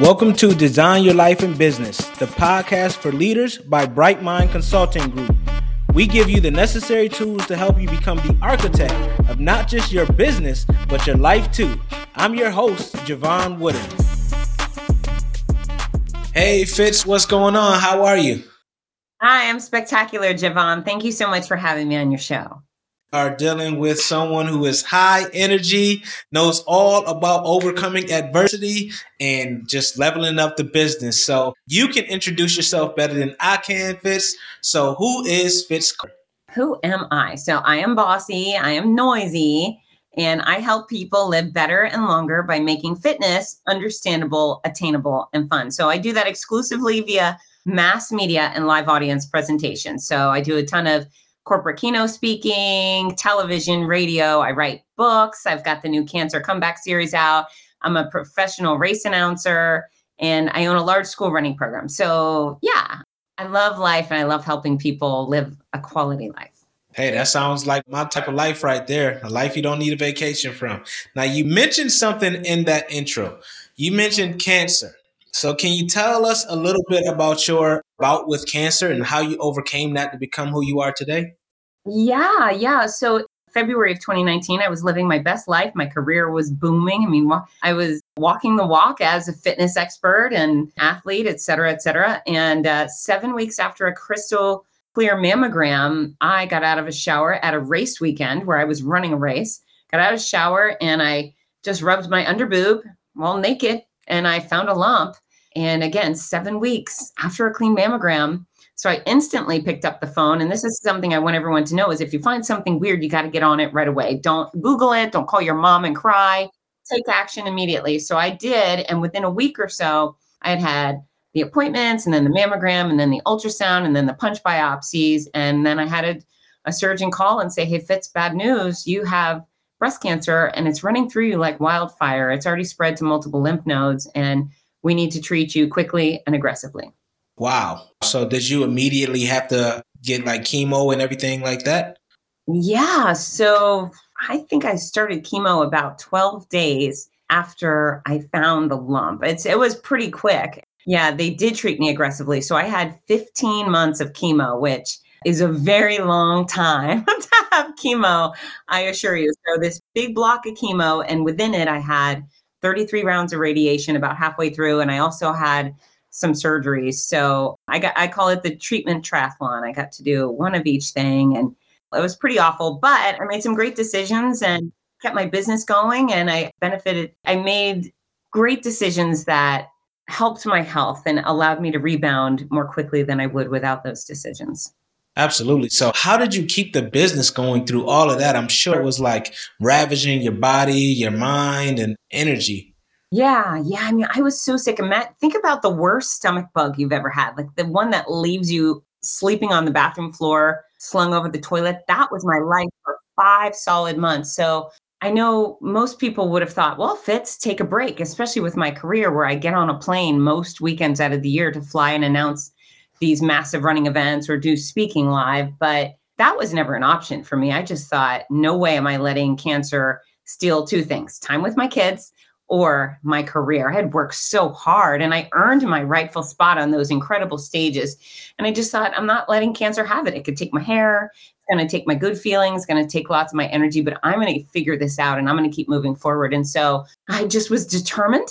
Welcome to Design Your Life and Business, the podcast for leaders by Bright Mind Consulting Group. We give you the necessary tools to help you become the architect of not just your business, but your life too. I'm your host, Jevon Wooden. Hey, Fitz, what's going on? How are you? Hi, I'm spectacular, Jevon. Thank you so much for having me on your show are dealing with someone who is high energy, knows all about overcoming adversity and just leveling up the business. So you can introduce yourself better than I can, Fitz. So who is Fitz? Who am I? So I am bossy, I am noisy, and I help people live better and longer by making fitness understandable, attainable, and fun. So I do that exclusively via mass media and live audience presentations. So I do a ton of corporate keynote speaking, television, radio. I write books. I've got the new Cancer Comeback series out. I'm a professional race announcer and I own a large school running program. So, yeah, I love life and I love helping people live a quality life. Hey, that sounds like my type of life right there. A life you don't need a vacation from. Now, you mentioned something in that intro. You mentioned cancer. So, can you tell us a little bit about your bout with cancer and how you overcame that to become who you are today? Yeah, yeah. So, February of 2019, I was living my best life. My career was booming. I mean, I was walking the walk as a fitness expert and athlete, et cetera, et cetera. And uh, seven weeks after a crystal clear mammogram, I got out of a shower at a race weekend where I was running a race. Got out of shower and I just rubbed my underboob while naked and I found a lump. And again, seven weeks after a clean mammogram. So I instantly picked up the phone. And this is something I want everyone to know is if you find something weird, you got to get on it right away. Don't Google it. Don't call your mom and cry. Take action immediately. So I did. And within a week or so, I had had the appointments and then the mammogram and then the ultrasound and then the punch biopsies. And then I had a, a surgeon call and say, Hey, Fitz, bad news. You have breast cancer and it's running through you like wildfire. It's already spread to multiple lymph nodes and we need to treat you quickly and aggressively. Wow. So did you immediately have to get like chemo and everything like that? Yeah. So I think I started chemo about 12 days after I found the lump. It's it was pretty quick. Yeah, they did treat me aggressively. So I had 15 months of chemo, which is a very long time to have chemo, I assure you. So, this big block of chemo, and within it, I had 33 rounds of radiation about halfway through, and I also had some surgeries. So, I got I call it the treatment triathlon. I got to do one of each thing, and it was pretty awful, but I made some great decisions and kept my business going, and I benefited. I made great decisions that helped my health and allowed me to rebound more quickly than I would without those decisions. Absolutely. So, how did you keep the business going through all of that? I'm sure it was like ravaging your body, your mind, and energy. Yeah, yeah. I mean, I was so sick. And Matt, think about the worst stomach bug you've ever had, like the one that leaves you sleeping on the bathroom floor, slung over the toilet. That was my life for five solid months. So, I know most people would have thought, well, Fitz, take a break, especially with my career where I get on a plane most weekends out of the year to fly and announce these massive running events or do speaking live, but that was never an option for me. I just thought, no way am I letting cancer steal two things time with my kids or my career. I had worked so hard and I earned my rightful spot on those incredible stages. And I just thought, I'm not letting cancer have it. It could take my hair, it's going to take my good feelings, going to take lots of my energy, but I'm going to figure this out and I'm going to keep moving forward. And so I just was determined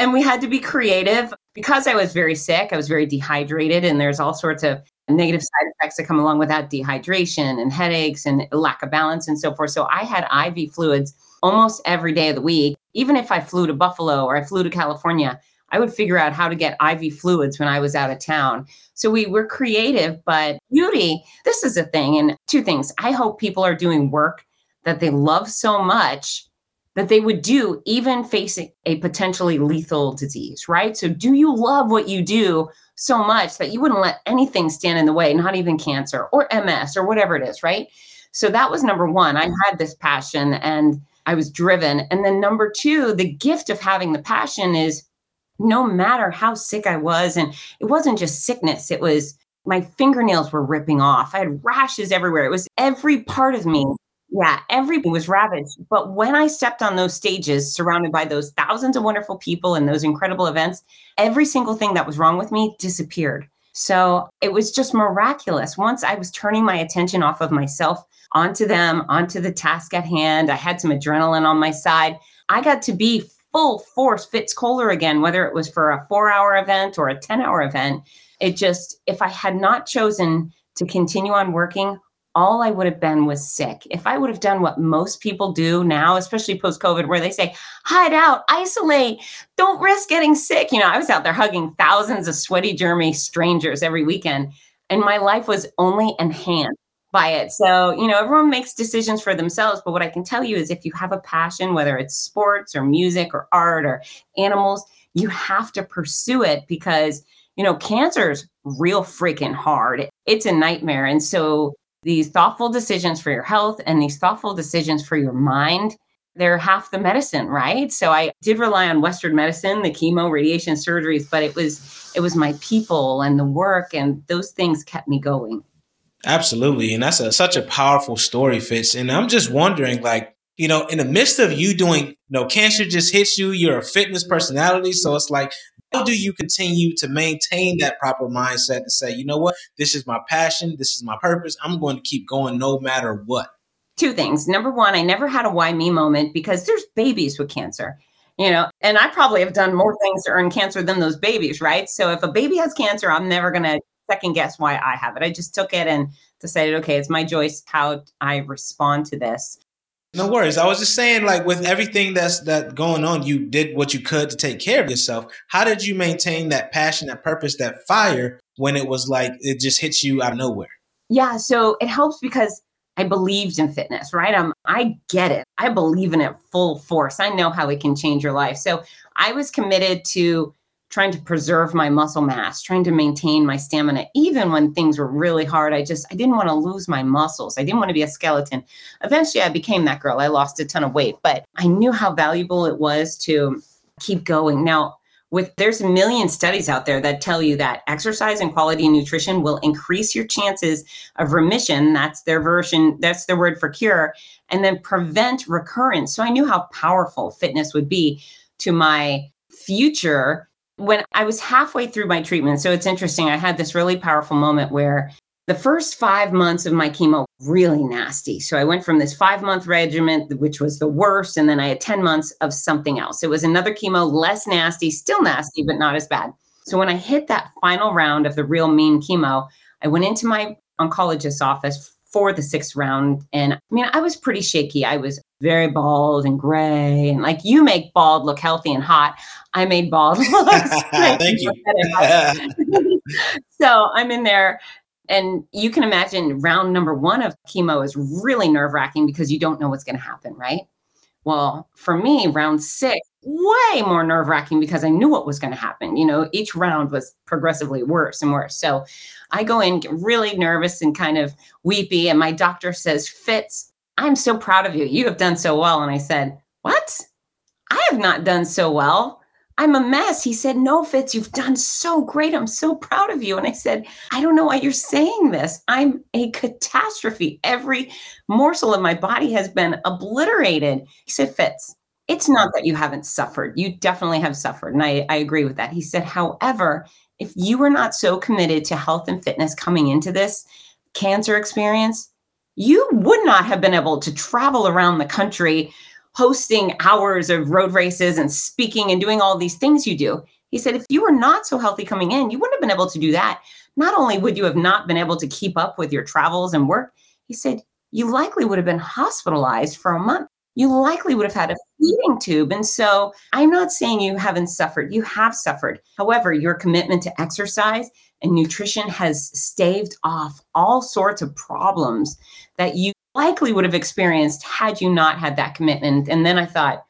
and we had to be creative because I was very sick. I was very dehydrated, and there's all sorts of negative side effects that come along with that dehydration and headaches and lack of balance and so forth. So I had IV fluids almost every day of the week. Even if I flew to Buffalo or I flew to California, I would figure out how to get IV fluids when I was out of town. So we were creative, but beauty, this is a thing. And two things I hope people are doing work that they love so much that they would do even facing a potentially lethal disease, right? So, do you love what you do so much that you wouldn't let anything stand in the way, not even cancer or MS or whatever it is, right? So, that was number one. I had this passion and I was driven. And then, number two, the gift of having the passion is no matter how sick I was, and it wasn't just sickness, it was my fingernails were ripping off. I had rashes everywhere. It was every part of me Yeah, everybody was ravaged. But when I stepped on those stages, surrounded by those thousands of wonderful people and those incredible events, every single thing that was wrong with me disappeared. So it was just miraculous. Once I was turning my attention off of myself onto them, onto the task at hand, I had some adrenaline on my side. I got to be full force Fitz Koehler again, whether it was for a four hour event or a 10 hour event. It just, if I had not chosen to continue on working, all I would have been was sick. If I would have done what most people do now, especially post COVID, where they say, hide out, isolate, don't risk getting sick. You know, I was out there hugging thousands of sweaty, germy strangers every weekend, and my life was only enhanced by it. So, you know, everyone makes decisions for themselves. But what I can tell you is if you have a passion, whether it's sports or music or art or animals, you have to pursue it because, you know, cancer is real freaking hard. It's a nightmare. And so, these thoughtful decisions for your health and these thoughtful decisions for your mind they're half the medicine right? So i did rely on western medicine the chemo radiation surgeries but it was it was my people and the work and those things kept me going. Absolutely and that's a, such a powerful story fitz and i'm just wondering like you know in the midst of you doing you know cancer just hits you you're a fitness personality so it's like how do you continue to maintain that proper mindset to say, you know what, this is my passion, this is my purpose, I'm going to keep going no matter what? Two things. Number one, I never had a why me moment because there's babies with cancer, you know, and I probably have done more things to earn cancer than those babies, right? So if a baby has cancer, I'm never going to second guess why I have it. I just took it and decided, okay, it's my choice how I respond to this. No worries. I was just saying, like with everything that's that going on, you did what you could to take care of yourself. How did you maintain that passion, that purpose, that fire when it was like it just hits you out of nowhere? Yeah, so it helps because I believed in fitness, right? Um, I get it. I believe in it full force. I know how it can change your life. So I was committed to trying to preserve my muscle mass, trying to maintain my stamina, even when things were really hard. I just, I didn't want to lose my muscles. I didn't want to be a skeleton. Eventually, I became that girl. I lost a ton of weight, but I knew how valuable it was to keep going. Now, with there's a million studies out there that tell you that exercise and quality nutrition will increase your chances of remission that's their version that's their word for cure and then prevent recurrence so i knew how powerful fitness would be to my future when I was halfway through my treatment, so it's interesting, I had this really powerful moment where the first five months of my chemo really nasty. So I went from this five month regimen, which was the worst, and then I had 10 months of something else. It was another chemo, less nasty, still nasty, but not as bad. So when I hit that final round of the real mean chemo, I went into my oncologist's office for the sixth round. And I mean, I was pretty shaky. I was very bald and gray. And like you make bald look healthy and hot, I made bald look. Thank you. so I'm in there. And you can imagine round number one of chemo is really nerve wracking because you don't know what's going to happen, right? Well, for me, round six, way more nerve wracking because I knew what was going to happen. You know, each round was progressively worse and worse. So I go in really nervous and kind of weepy. And my doctor says, Fitz, I'm so proud of you. You have done so well. And I said, What? I have not done so well. I'm a mess. He said, No, Fitz, you've done so great. I'm so proud of you. And I said, I don't know why you're saying this. I'm a catastrophe. Every morsel of my body has been obliterated. He said, Fitz, it's not that you haven't suffered. You definitely have suffered. And I, I agree with that. He said, however, if you were not so committed to health and fitness coming into this cancer experience, you would not have been able to travel around the country hosting hours of road races and speaking and doing all these things you do. He said, if you were not so healthy coming in, you wouldn't have been able to do that. Not only would you have not been able to keep up with your travels and work, he said, you likely would have been hospitalized for a month you likely would have had a feeding tube. And so I'm not saying you haven't suffered, you have suffered. However, your commitment to exercise and nutrition has staved off all sorts of problems that you likely would have experienced had you not had that commitment. And then I thought,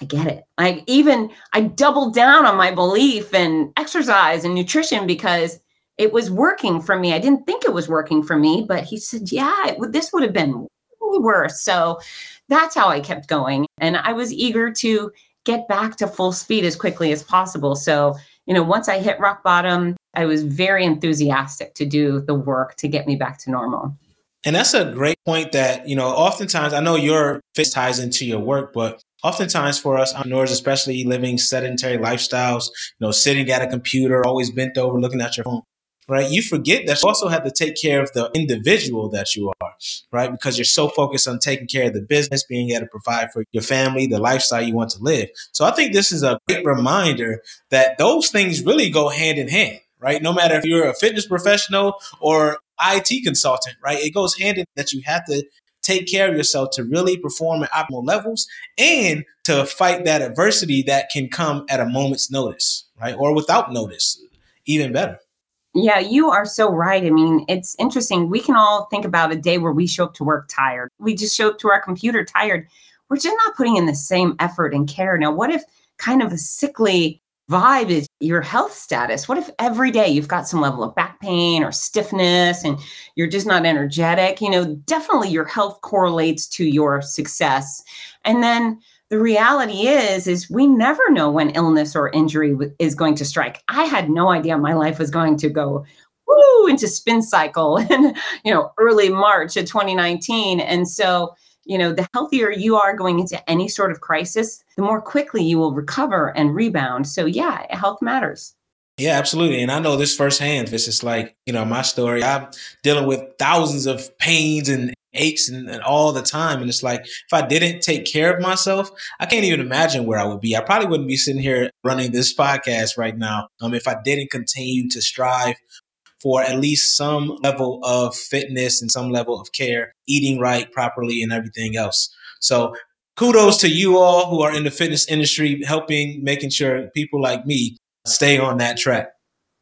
I get it. Like even I doubled down on my belief in exercise and nutrition because it was working for me. I didn't think it was working for me, but he said, "Yeah, it, this would have been worse." So that's how I kept going. And I was eager to get back to full speed as quickly as possible. So, you know, once I hit rock bottom, I was very enthusiastic to do the work to get me back to normal. And that's a great point that, you know, oftentimes I know your fit ties into your work, but oftentimes for us entrepreneurs, especially living sedentary lifestyles, you know, sitting at a computer, always bent over, looking at your phone, right? You forget that you also have to take care of the individual that you are, right? Because you're so focused on taking care of the business, being able to provide for your family, the lifestyle you want to live. So I think this is a great reminder that those things really go hand in hand right? No matter if you're a fitness professional or IT consultant, right? It goes hand in that you have to take care of yourself to really perform at optimal levels and to fight that adversity that can come at a moment's notice, right? Or without notice, even better. Yeah, you are so right. I mean, it's interesting. We can all think about a day where we show up to work tired. We just show up to our computer tired. We're just not putting in the same effort and care. Now, what if kind of a sickly vibe is your health status. What if every day you've got some level of back pain or stiffness and you're just not energetic? You know, definitely your health correlates to your success. And then the reality is is we never know when illness or injury is going to strike. I had no idea my life was going to go woo into spin cycle in, you know, early March of 2019. And so you know, the healthier you are going into any sort of crisis, the more quickly you will recover and rebound. So, yeah, health matters. Yeah, absolutely. And I know this firsthand. This is like, you know, my story. I'm dealing with thousands of pains and aches and, and, all the time. And it's like, if I didn't take care of myself, I can't even imagine where I would be. I probably wouldn't be sitting here running this podcast right now um, if I didn't continue to strive for at least some level of fitness and some level of care, eating right properly, and everything else. So, kudos to you all who are in the fitness industry, helping making sure people like me stay on that track.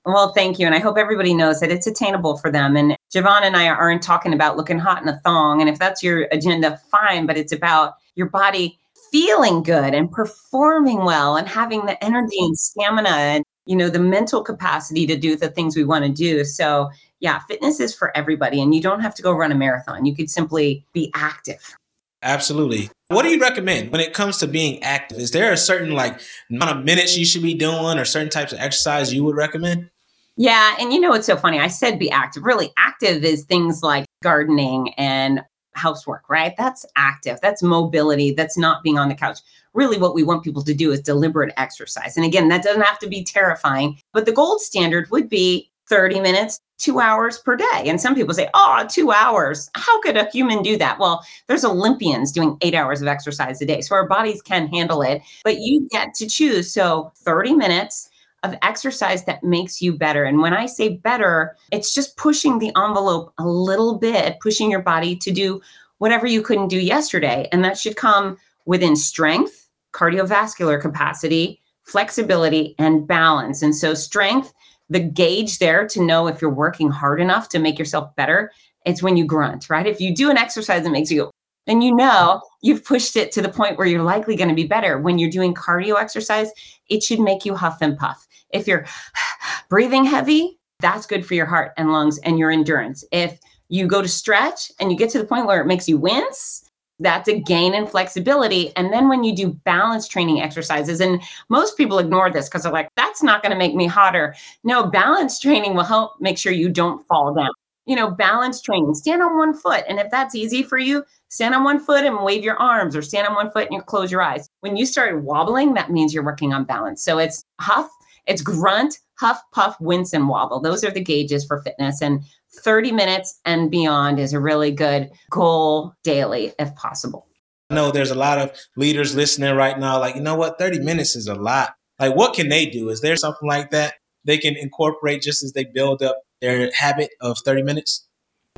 Well, thank you. And I hope everybody knows that it's attainable for them. And Jevon and I aren't talking about looking hot in a thong. And if that's your agenda, fine. But it's about your body feeling good and performing well and having the energy and stamina and you know the mental capacity to do the things we want to do. So yeah fitness is for everybody and you don't have to go run a marathon. You could simply be active. Absolutely. What do you recommend when it comes to being active? Is there a certain like amount of minutes you should be doing or certain types of exercise you would recommend? Yeah and you know it's so funny? I said be active. Really active is things like gardening and housework right that's active that's mobility that's not being on the couch really what we want people to do is deliberate exercise. And again, that doesn't have to be terrifying, but the gold standard would be 30 minutes, two hours per day. And some people say, oh, two hours. How could a human do that? Well, there's Olympians doing eight hours of exercise a day. So our bodies can handle it, but you get to choose. So 30 minutes of exercise that makes you better. And when I say better, it's just pushing the envelope a little bit, pushing your body to do whatever you couldn't do yesterday. And that should come within strength cardiovascular capacity, flexibility, and balance. And so, strength, the gauge there to know if you're working hard enough to make yourself better, it's when you grunt, right? If you do an exercise that makes you then you know you've pushed it to the point where you're likely going to be better. When you're doing cardio exercise, it should make you huff and puff. If you're breathing heavy, that's good for your heart and lungs and your endurance. If you go to stretch and you get to the point where it makes you wince, that's a gain in flexibility. And then when you do balance training exercises, and most people ignore this because they're like, that's not going to make me hotter. No, balance training will help make sure you don't fall down. You know, balance training, stand on one foot. And if that's easy for you, stand on one foot and wave your arms or stand on one foot and you close your eyes. When you start wobbling, that means you're working on balance. So it's huff, it's grunt, huff, puff, wince, and wobble. Those are the gauges for fitness. And 30 minutes and beyond is a really good goal daily if possible. I know there's a lot of leaders listening right now, like, you know what, 30 minutes is a lot. Like, what can they do? Is there something like that they can incorporate just as they build up their habit of 30 minutes?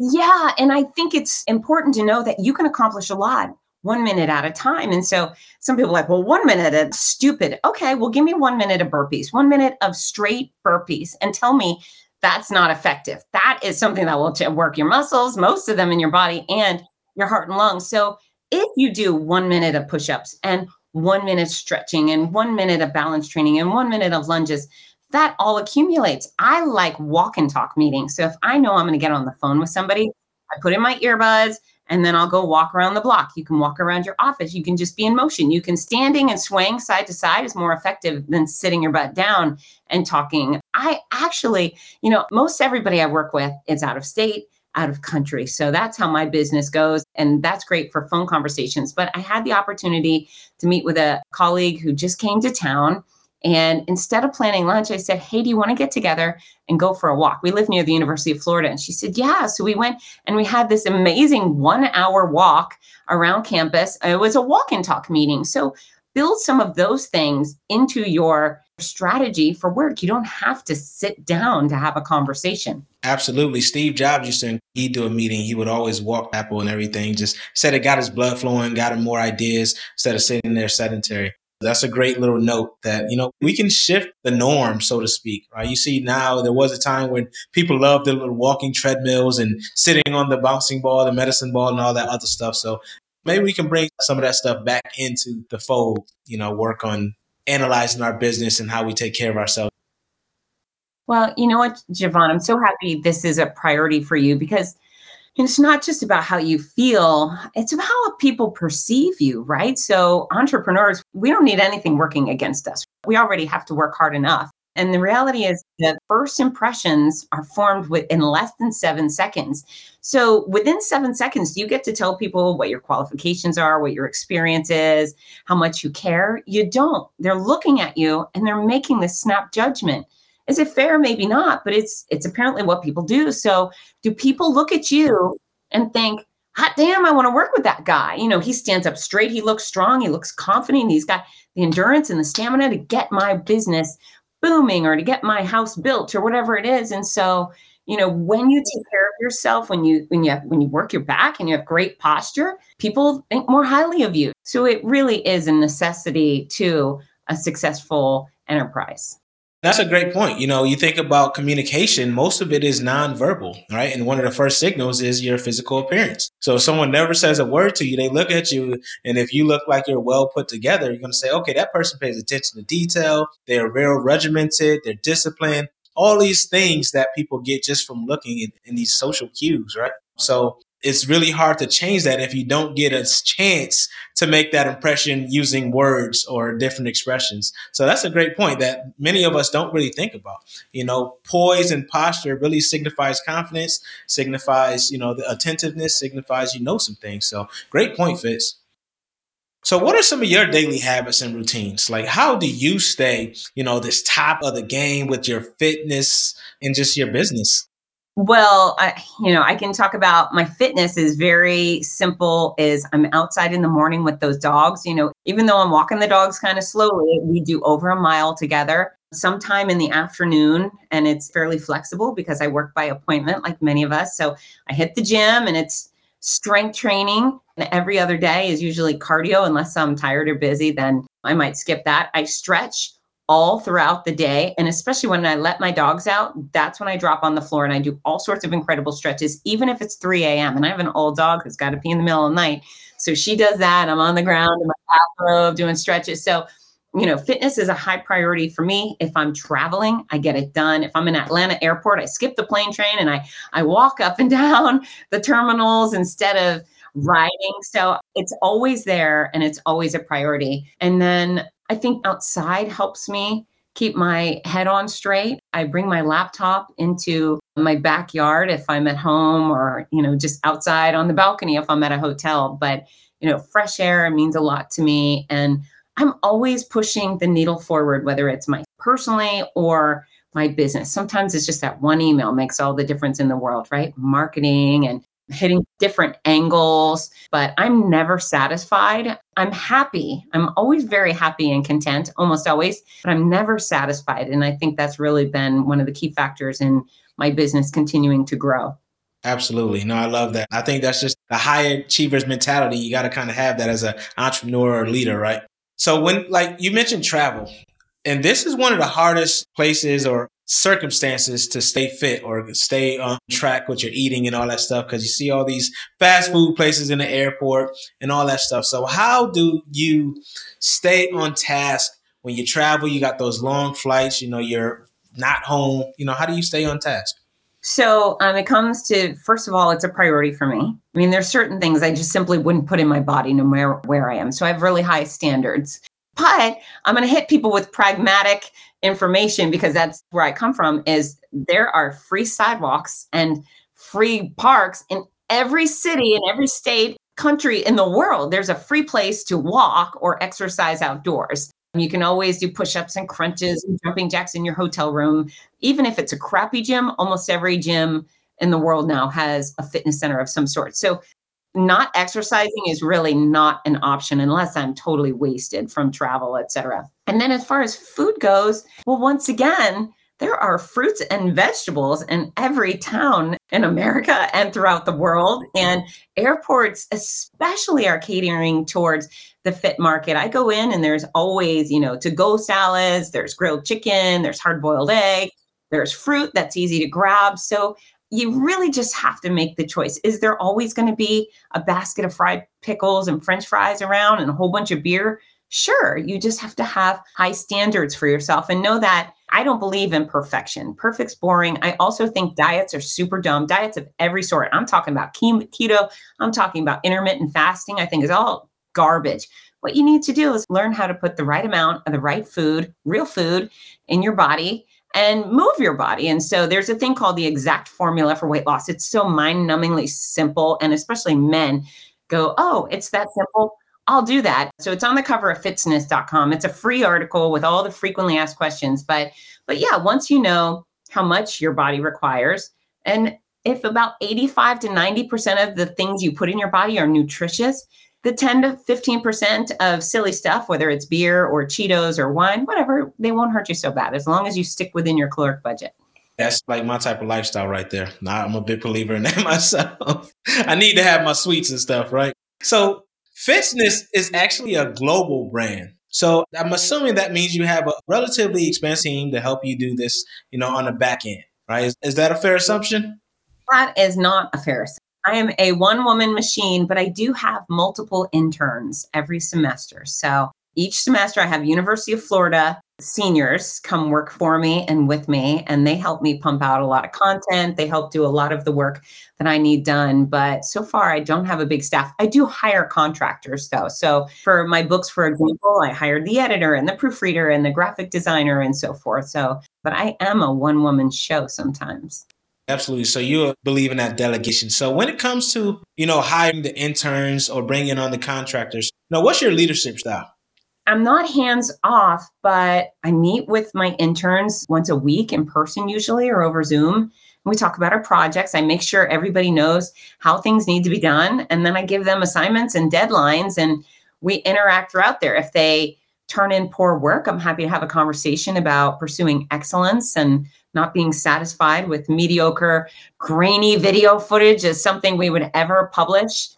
Yeah. And I think it's important to know that you can accomplish a lot one minute at a time. And so some people like, well, one minute, it's stupid. Okay, well, give me one minute of burpees, one minute of straight burpees, and tell me that's not effective. That is something that will work your muscles, most of them in your body, and your heart and lungs. So if you do one minute of push ups and one minute stretching and one minute of balance training and one minute of lunges, that all accumulates. I like walk and talk meetings. So if I know I'm going to get on the phone with somebody, I put in my earbuds and then I'll go walk around the block. You can walk around your office. You can just be in motion. You can standing and swaying side to side is more effective than sitting your butt down and talking. I actually, you know, most everybody I work with is out of state out of country. So that's how my business goes. And that's great for phone conversations. But I had the opportunity to meet with a colleague who just came to town. And instead of planning lunch, I said, Hey, do you want to get together and go for a walk? We live near the University of Florida. And she said, Yeah. So we went and we had this amazing one hour walk around campus. It was a walk and talk meeting. So build some of those things into your strategy for work. You don't have to sit down to have a conversation. Absolutely. Steve Jobs used to, he'd do a meeting, he would always walk Apple and everything, just said it got his blood flowing, got him more ideas instead of sitting there sedentary. That's a great little note that, you know, we can shift the norm, so to speak, right? You see now there was a time when people loved the little walking treadmills and sitting on the bouncing ball, the medicine ball and all that other stuff. So maybe we can bring some of that stuff back into the fold, you know, work on analyzing our business and how we take care of ourselves. Well, you know what, Jevon, I'm so happy this is a priority for you because it's not just about how you feel, it's about how people perceive you, right? So, entrepreneurs, we don't need anything working against us. We already have to work hard enough. And the reality is that first impressions are formed within less than seven seconds. So within seven seconds, you get to tell people what your qualifications are, what your experience is, how much you care. You don't. They're looking at you and they're making this snap judgment. Is it fair? Maybe not, but it's it's apparently what people do. So do people look at you and think, hot damn, I want to work with that guy. You know, he stands up straight, he looks strong, he looks confident, he's got the endurance and the stamina to get my business booming or to get my house built or whatever it is. And so, you know, when you take care of yourself, when you when you have, when you work your back and you have great posture, people think more highly of you. So it really is a necessity to a successful enterprise. That's a great point. You know, you think about communication, most of it is nonverbal, right? And one of the first signals is your physical appearance. So if someone never says a word to you, they look at you. And if you look like you're well put together, you're going to say, okay, that person pays attention to detail. They're real regimented. They're disciplined. All these things that people get just from looking in, in these social cues, right? So it's really hard to change that if you don't get a chance to make that impression using words or different expressions. So that's a great point that many of us don't really think about. You know, poise and posture really signifies confidence, signifies, you know, the attentiveness, signifies you know some things. So great point, Fitz. So what are some of your daily habits and routines? Like how do you stay, you know, this top of the game with your fitness and just your business? Well, I, you know, I can talk about my fitness is very simple is I'm outside in the morning with those dogs, you know, even though I'm walking the dogs kind of slowly, we do over a mile together sometime in the afternoon and it's fairly flexible because I work by appointment like many of us. So I hit the gym and it's strength training and every other day is usually cardio unless I'm tired or busy then I might skip that. I stretch all throughout the day. And especially when I let my dogs out, that's when I drop on the floor and I do all sorts of incredible stretches, even if it's 3 a.m. And I have an old dog who's got to pee in the middle of the night. So she does that. I'm on the ground in my bathrobe doing stretches. So, you know, fitness is a high priority for me. If I'm traveling, I get it done. If I'm in Atlanta airport, I skip the plane train and I I walk up and down the terminals instead of riding. So it's always there and it's always a priority. And then I think outside helps me keep my head on straight. I bring my laptop into my backyard if I'm at home or, you know, just outside on the balcony if I'm at a hotel. But, you know, fresh air means a lot to me. And I'm always pushing the needle forward, whether it's my personally or my business. Sometimes it's just that one email makes all the difference in the world, right? Marketing and hitting different angles, but I'm never satisfied. I'm happy. I'm always very happy and content, almost always, but I'm never satisfied. And I think that's really been one of the key factors in my business continuing to grow. Absolutely. No, I love that. I think that's just the high achievers mentality. You got to kind of have that as an entrepreneur or leader, right? So when like you mentioned travel, and this is one of the hardest places or circumstances to stay fit or stay on track with your eating and all that stuff because you see all these fast food places in the airport and all that stuff. So how do you stay on task when you travel? You got those long flights, you know, you're not home. You know, how do you stay on task? So um, it comes to first of all, it's a priority for me. I mean, there's certain things I just simply wouldn't put in my body no matter where I am. So I have really high standards. But I'm going to hit people with pragmatic information because that's where I come from is there are free sidewalks and free parks in every city in every state country in the world. There's a free place to walk or exercise outdoors. You can always do push ups and crunches and jumping jacks in your hotel room. Even if it's a crappy gym, almost every gym in the world now has a fitness center of some sort. So, not exercising is really not an option unless I'm totally wasted from travel, etc. And then as far as food goes, well, once again, there are fruits and vegetables in every town in America and throughout the world. And airports, especially, are catering towards the fit market. I go in and there's always, you know, to go salads, there's grilled chicken, there's hard boiled egg, there's fruit that's easy to grab. So you really just have to make the choice. Is there always going to be a basket of fried pickles and french fries around and a whole bunch of beer? Sure, you just have to have high standards for yourself and know that I don't believe in perfection. Perfect's boring. I also think diets are super dumb. Diets of every sort. I'm talking about keto, I'm talking about intermittent fasting. I think is all garbage. What you need to do is learn how to put the right amount of the right food, real food, in your body and move your body. And so there's a thing called the exact formula for weight loss. It's so mind numbingly simple. And especially men go, oh, it's that simple. I'll do that. So it's on the cover of fitzness.com. It's a free article with all the frequently asked questions. But but yeah, once you know how much your body requires, and if about 85 to 90% of the things you put in your body are nutritious, the 10 to 15% of silly stuff, whether it's beer or Cheetos or wine, whatever, they won't hurt you so bad as long as you stick within your caloric budget. That's like my type of lifestyle right there. Now, I'm a big believer in that myself. I need to have my sweets and stuff, right? So, Fitzness is actually a global brand. So, I'm assuming that means you have a relatively expensive team to help you do this, you know, on the back end, right? Is, is that a fair assumption? That is not a fair assumption. I am a one woman machine, but I do have multiple interns every semester. So each semester I have University of Florida seniors come work for me and with me and they help me pump out a lot of content. They help do a lot of the work that i need done. But so far i don't have a big staff. I do hire contractors though. So for my books for example i hired the editor and the proofreader and the graphic designer and so forth. So but i am a one woman show sometimes Absolutely. So you believe in that delegation. So when it comes to, you know, hiring the interns or bringing on the contractors, now what's your leadership style? I'm not hands off, but I meet with my interns once a week in person, usually, or over Zoom. We talk about our projects. I make sure everybody knows how things need to be done. And then I give them assignments and deadlines, and we interact throughout there. If they turn in poor work, I'm happy to have a conversation about pursuing excellence and not being satisfied with mediocre, grainy video footage is something we would ever publish.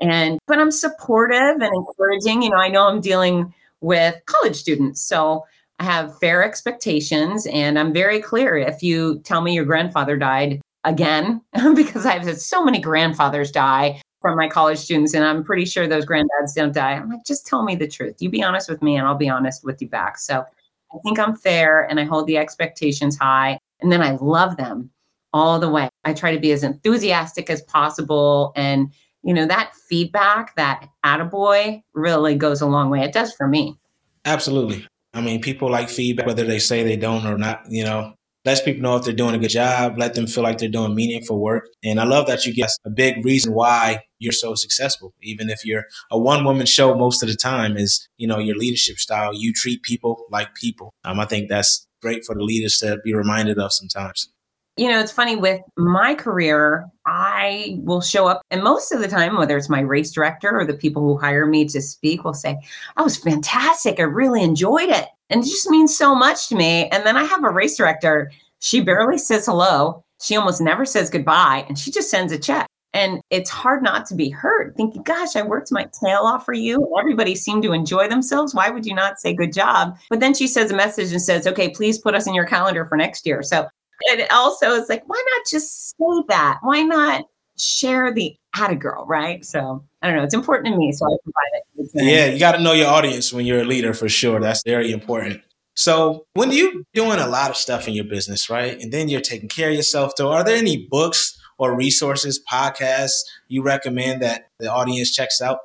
And, but I'm supportive and encouraging. You know, I know I'm dealing with college students. So I have fair expectations and I'm very clear. If you tell me your grandfather died again, because I've had so many grandfathers die from my college students, and I'm pretty sure those granddads don't die. I'm like, just tell me the truth. You be honest with me, and I'll be honest with you back. So I think I'm fair and I hold the expectations high. And then I love them all the way. I try to be as enthusiastic as possible. And, you know, that feedback, that attaboy really goes a long way. It does for me. Absolutely. I mean, people like feedback, whether they say they don't or not, you know, let people know if they're doing a good job, let them feel like they're doing meaningful work. And I love that you get a big reason why you're so successful. Even if you're a one woman show most of the time is, you know, your leadership style. You treat people like people. Um, I think that's great for the leaders to be reminded of sometimes. You know, it's funny with my career, I will show up, and most of the time, whether it's my race director or the people who hire me to speak, will say, I was fantastic. I really enjoyed it. And it just means so much to me. And then I have a race director, she barely says hello. She almost never says goodbye, and she just sends a check. And it's hard not to be hurt, thinking, gosh, I worked my tail off for you. Everybody seemed to enjoy themselves. Why would you not say good job? But then she says a message and says, okay, please put us in your calendar for next year. So it also is like, why not just say that? Why not share the a girl, right? So I don't know. It's important to me. So I provide it. Yeah, you got to know your audience when you're a leader for sure. That's very important. So when you're doing a lot of stuff in your business, right? And then you're taking care of yourself, though, are there any books or resources, podcasts you recommend that the audience checks out?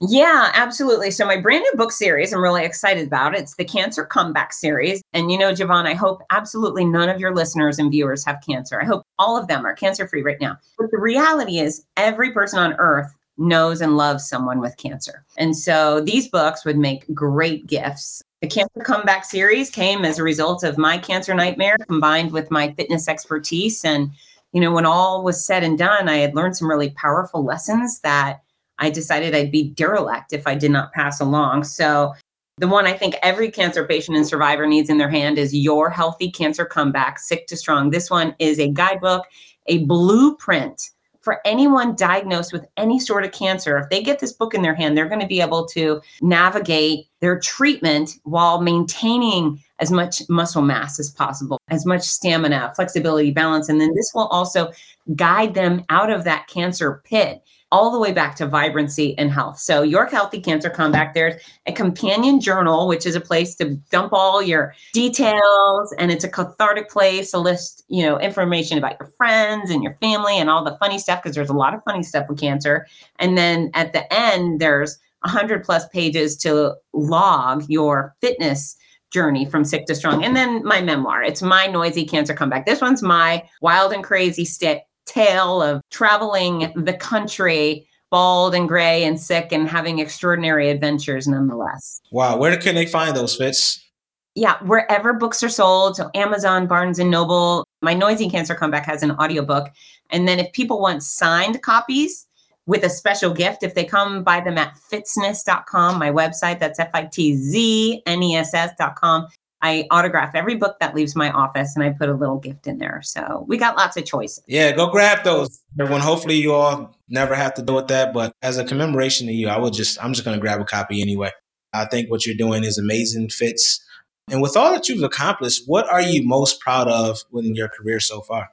Yeah, absolutely. So, my brand new book series, I'm really excited about. It's the Cancer Comeback series. And you know, Jevon, I hope absolutely none of your listeners and viewers have cancer. I hope all of them are cancer free right now. But the reality is, every person on earth knows and loves someone with cancer. And so, these books would make great gifts. The Cancer Comeback series came as a result of my cancer nightmare combined with my fitness expertise. And, you know, when all was said and done, I had learned some really powerful lessons that I decided I'd be derelict if I did not pass along. So, the one I think every cancer patient and survivor needs in their hand is Your Healthy Cancer Comeback Sick to Strong. This one is a guidebook, a blueprint for anyone diagnosed with any sort of cancer. If they get this book in their hand, they're going to be able to navigate their treatment while maintaining as much muscle mass as possible, as much stamina, flexibility, balance. And then this will also guide them out of that cancer pit all the way back to vibrancy and health. So, Your Healthy Cancer Comeback, there's a companion journal, which is a place to dump all your details, and it's a cathartic place to list, you know, information about your friends and your family and all the funny stuff, because there's a lot of funny stuff with cancer. And then at the end, there's 100 plus pages to log your fitness journey from sick to strong. And then my memoir, it's my noisy cancer comeback. This one's my wild and crazy stick tale of traveling the country bald and gray and sick and having extraordinary adventures nonetheless. Wow, where can they find those Fitz? Yeah, wherever books are sold, so Amazon, Barnes and Noble. My Noisy Cancer Comeback has an audiobook. And then if people want signed copies with a special gift, if they come buy them at fitzness.com, my website, that's F I T Z N E S S.com, I autograph every book that leaves my office and I put a little gift in there. So we got lots of choices. Yeah, go grab those. Everyone, hopefully you all never have to deal with that. But as a commemoration to you, I would just, I'm just going to grab a copy anyway. I think what you're doing is amazing, Fitz. And with all that you've accomplished, what are you most proud of in your career so far?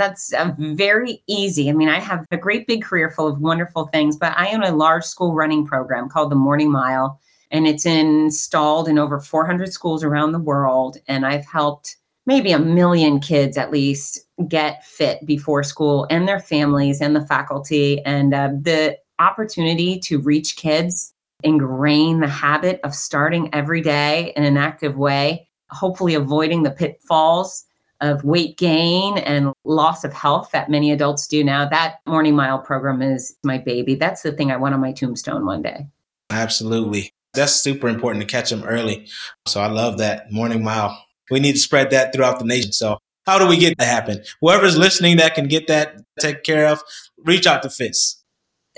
That's uh, very easy. I mean, I have a great big career full of wonderful things, but I own a large school running program called the Morning Mile and it's installed in over 400 schools around the world. And I've helped maybe a million kids at least get fit before school and their families and the faculty. And uh, the opportunity to reach kids, ingrain the habit of starting every day in an active way, hopefully avoiding the pitfalls of weight gain and loss of health that many adults do now. That morning mile program is my baby. That's the thing I want on my tombstone one day. Absolutely. That's super important to catch them early. So I love that morning mile. We need to spread that throughout the nation. So how do we get that happen? Whoever's listening that can get that taken care of, reach out to Fitz.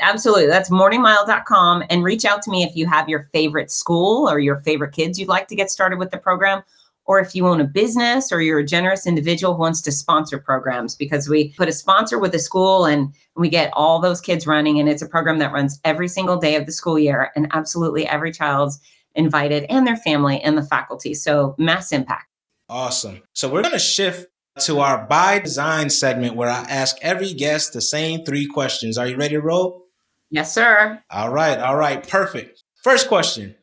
Absolutely. That's morningmile.com and reach out to me if you have your favorite school or your favorite kids you'd like to get started with the program or if you own a business or you're a generous individual who wants to sponsor programs because we put a sponsor with a school and we get all those kids running and it's a program that runs every single day of the school year and absolutely every child's invited and their family and the faculty. So mass impact. Awesome. So we're going to shift to our by design segment where i ask every guest the same three questions. Are you ready to roll? Yes sir. All right all right perfect. First question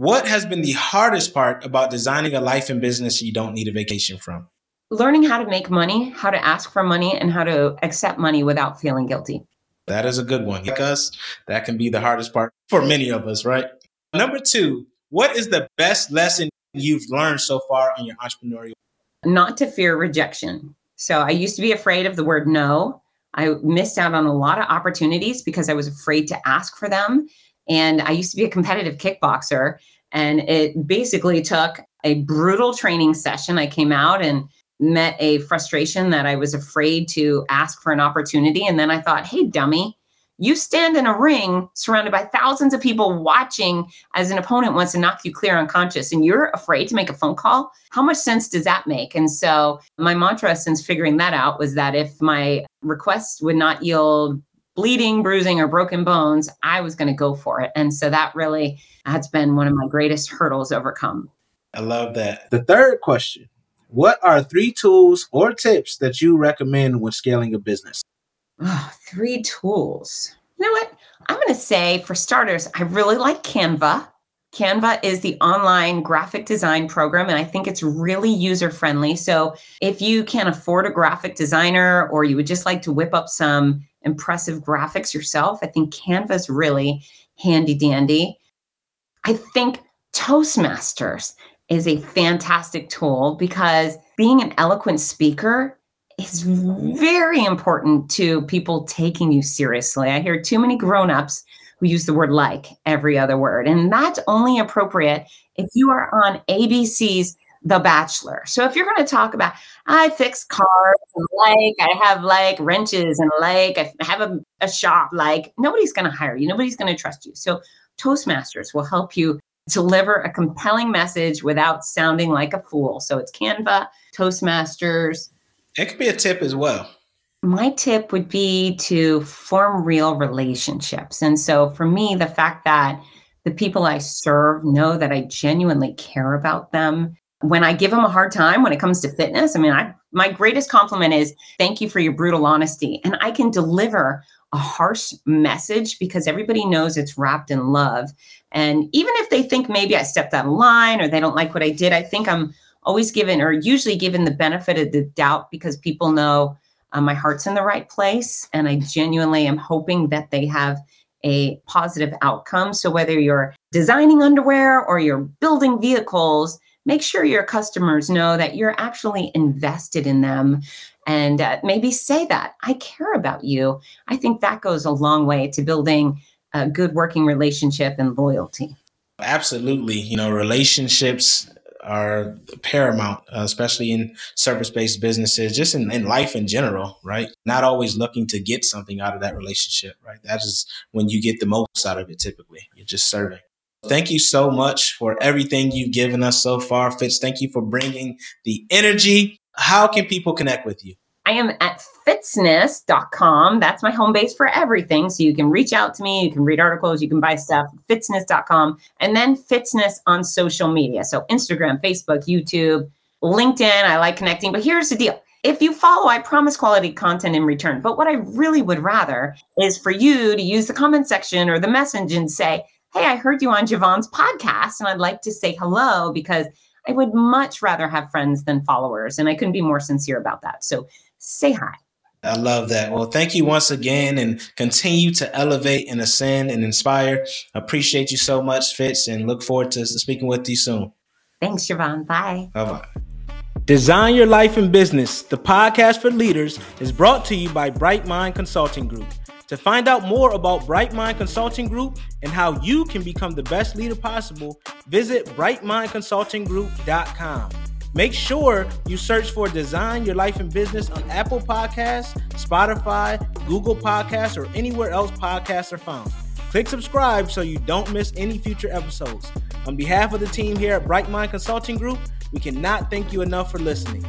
what has been the hardest part about designing a life and business you don't need a vacation from? Learning how to make money, how to ask for money, and how to accept money without feeling guilty. That is a good one because that can be the hardest part for many of us, right? Number two, what is the best lesson you've learned so far on your entrepreneurial? Not to fear rejection. So I used to be afraid of the word no. I missed out on a lot of opportunities because I was afraid to ask for them. And I used to be a competitive kickboxer. And it basically took a brutal training session. I came out and met a frustration that I was afraid to ask for an opportunity. And then I thought, hey, dummy, you stand in a ring surrounded by thousands of people watching as an opponent wants to knock you clear unconscious and you're afraid to make a phone call. How much sense does that make? And so, my mantra since figuring that out was that if my request would not yield bleeding, bruising, or broken bones, I was going to go for it. And so that really has been one of my greatest hurdles overcome. I love that. The third question What are three tools or tips that you recommend when scaling a business? Oh, three tools. You know what? I'm going to say, for starters, I really like Canva. Canva is the online graphic design program, and I think it's really user friendly. So, if you can't afford a graphic designer or you would just like to whip up some impressive graphics yourself, I think Canva is really handy dandy. I think Toastmasters is a fantastic tool because being an eloquent speaker is very important to people taking you seriously. I hear too many grown-ups who use the word like every other word, and that's only appropriate if you are on ABC's The Bachelor. So if you're going to talk about I fix cars and like I have like wrenches and like I have a, a shop, like nobody's going to hire you, nobody's going to trust you. So Toastmasters will help you deliver a compelling message without sounding like a fool. So it's Canva, Toastmasters. It could be a tip as well. My tip would be to form real relationships. And so for me, the fact that the people I serve know that I genuinely care about them. When I give them a hard time when it comes to fitness, I mean, I my greatest compliment is thank you for your brutal honesty. And I can deliver a harsh message because everybody knows it's wrapped in love. And even if they think maybe I stepped out of line or they don't like what I did, I think I'm always given or usually given the benefit of the doubt because people know uh, my heart's in the right place. And I genuinely am hoping that they have a positive outcome. So whether you're designing underwear or you're building vehicles, make sure your customers know that you're actually invested in them and uh, maybe say that I care about you. I think that goes a long way to building a good working relationship and loyalty. Absolutely. You know, relationships are paramount, uh, especially in service based businesses, just in, in life in general, right? Not always looking to get something out of that relationship, right? That is when you get the most out of it typically. You're just serving. Thank you so much for everything you've given us so far, Fitz. Thank you for bringing the energy. How can people connect with you? I am at fitzness.com. That's my home base for everything. So you can reach out to me, you can read articles, you can buy stuff, fitzness.com, and then Fitzness on social media. So Instagram, Facebook, YouTube, LinkedIn. I like connecting, but here's the deal. If you follow, I promise quality content in return. But what I really would rather is for you to use the comment section or the message and say, Hey, I heard you on Jevon's podcast, and I'd like to say hello because I would much rather have friends than followers. And I couldn't be more sincere about that. So say hi. I love that. Well, thank you once again and continue to elevate and ascend and inspire. Appreciate you so much, Fitz, and look forward to speaking with you soon. Thanks, Javon. Bye. Bye bye. Design Your Life and Business, the podcast for leaders, is brought to you by Bright Mind Consulting Group. To find out more about Bright Mind Consulting Group and how you can become the best leader possible, visit brightmindconsultinggroup.com. Make sure you search for Design Your Life and Business on Apple Podcasts, Spotify, Google Podcasts, or anywhere else podcasts are found. Click subscribe so you don't miss any future episodes. On behalf of the team here at Bright Mind Consulting Group, we cannot thank you enough for listening.